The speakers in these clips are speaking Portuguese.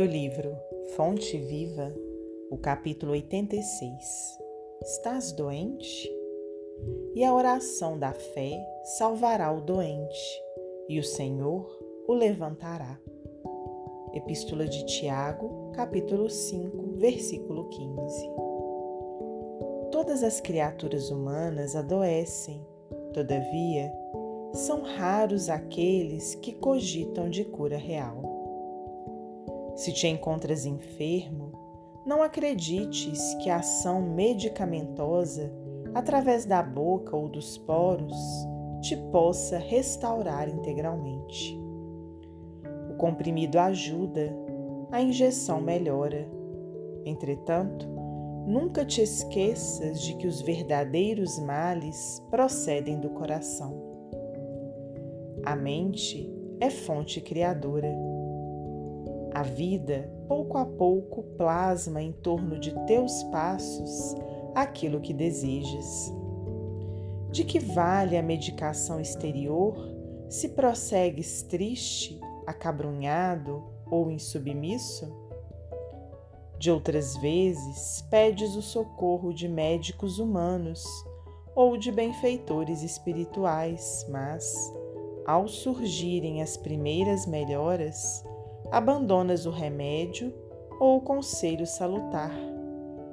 do livro Fonte Viva, o capítulo 86. Estás doente? E a oração da fé salvará o doente, e o Senhor o levantará. Epístola de Tiago, capítulo 5, versículo 15. Todas as criaturas humanas adoecem, todavia, são raros aqueles que cogitam de cura real. Se te encontras enfermo, não acredites que a ação medicamentosa, através da boca ou dos poros, te possa restaurar integralmente. O comprimido ajuda, a injeção melhora. Entretanto, nunca te esqueças de que os verdadeiros males procedem do coração. A mente é fonte criadora a vida, pouco a pouco, plasma em torno de teus passos aquilo que desejas. De que vale a medicação exterior se prossegues triste, acabrunhado ou insubmisso? De outras vezes, pedes o socorro de médicos humanos ou de benfeitores espirituais, mas, ao surgirem as primeiras melhoras, abandonas o remédio ou o conselho salutar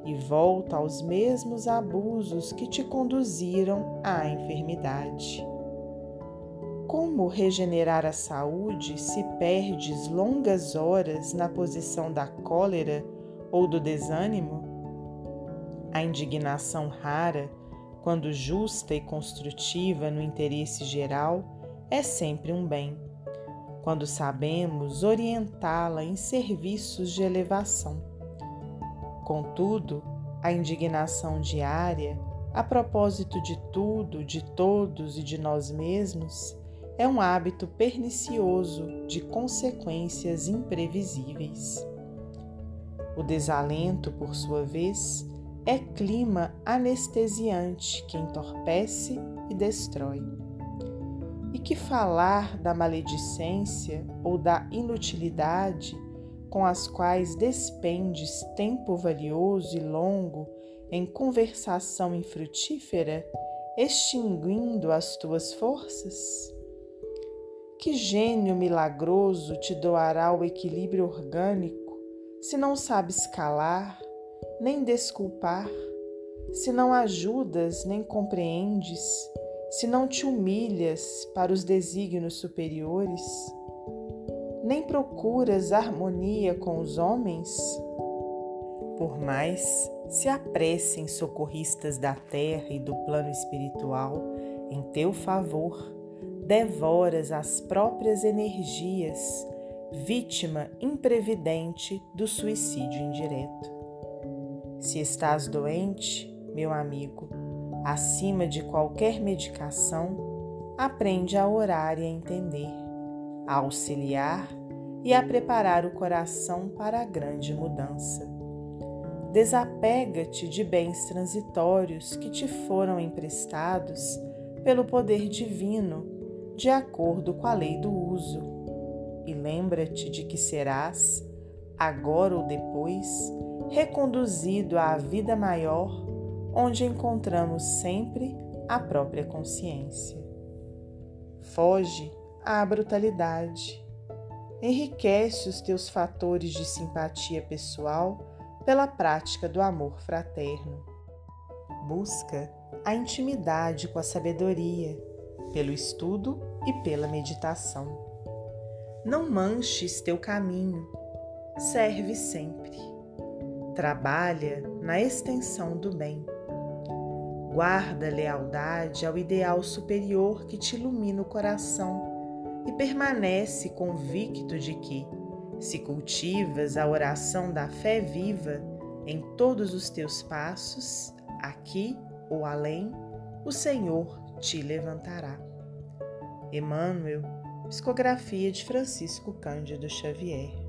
e volta aos mesmos abusos que te conduziram à enfermidade. Como regenerar a saúde se perdes longas horas na posição da cólera ou do desânimo? A indignação rara, quando justa e construtiva no interesse geral, é sempre um bem quando sabemos orientá-la em serviços de elevação. Contudo, a indignação diária, a propósito de tudo, de todos e de nós mesmos, é um hábito pernicioso de consequências imprevisíveis. O desalento, por sua vez, é clima anestesiante que entorpece e destrói. E que falar da maledicência ou da inutilidade com as quais despendes tempo valioso e longo em conversação infrutífera, extinguindo as tuas forças? Que gênio milagroso te doará o equilíbrio orgânico se não sabes calar, nem desculpar, se não ajudas nem compreendes? Se não te humilhas para os desígnios superiores, nem procuras harmonia com os homens? Por mais se apressem socorristas da terra e do plano espiritual em teu favor, devoras as próprias energias, vítima imprevidente do suicídio indireto. Se estás doente, meu amigo, acima de qualquer medicação, aprende a orar e a entender, a auxiliar e a preparar o coração para a grande mudança. Desapega-te de bens transitórios que te foram emprestados pelo poder divino, de acordo com a lei do uso, e lembra-te de que serás, agora ou depois, reconduzido à vida maior onde encontramos sempre a própria consciência. Foge à brutalidade. Enriquece os teus fatores de simpatia pessoal pela prática do amor fraterno. Busca a intimidade com a sabedoria, pelo estudo e pela meditação. Não manches teu caminho, serve sempre. Trabalha na extensão do bem Guarda lealdade ao ideal superior que te ilumina o coração e permanece convicto de que, se cultivas a oração da fé viva em todos os teus passos, aqui ou além, o Senhor te levantará. Emmanuel, psicografia de Francisco Cândido Xavier.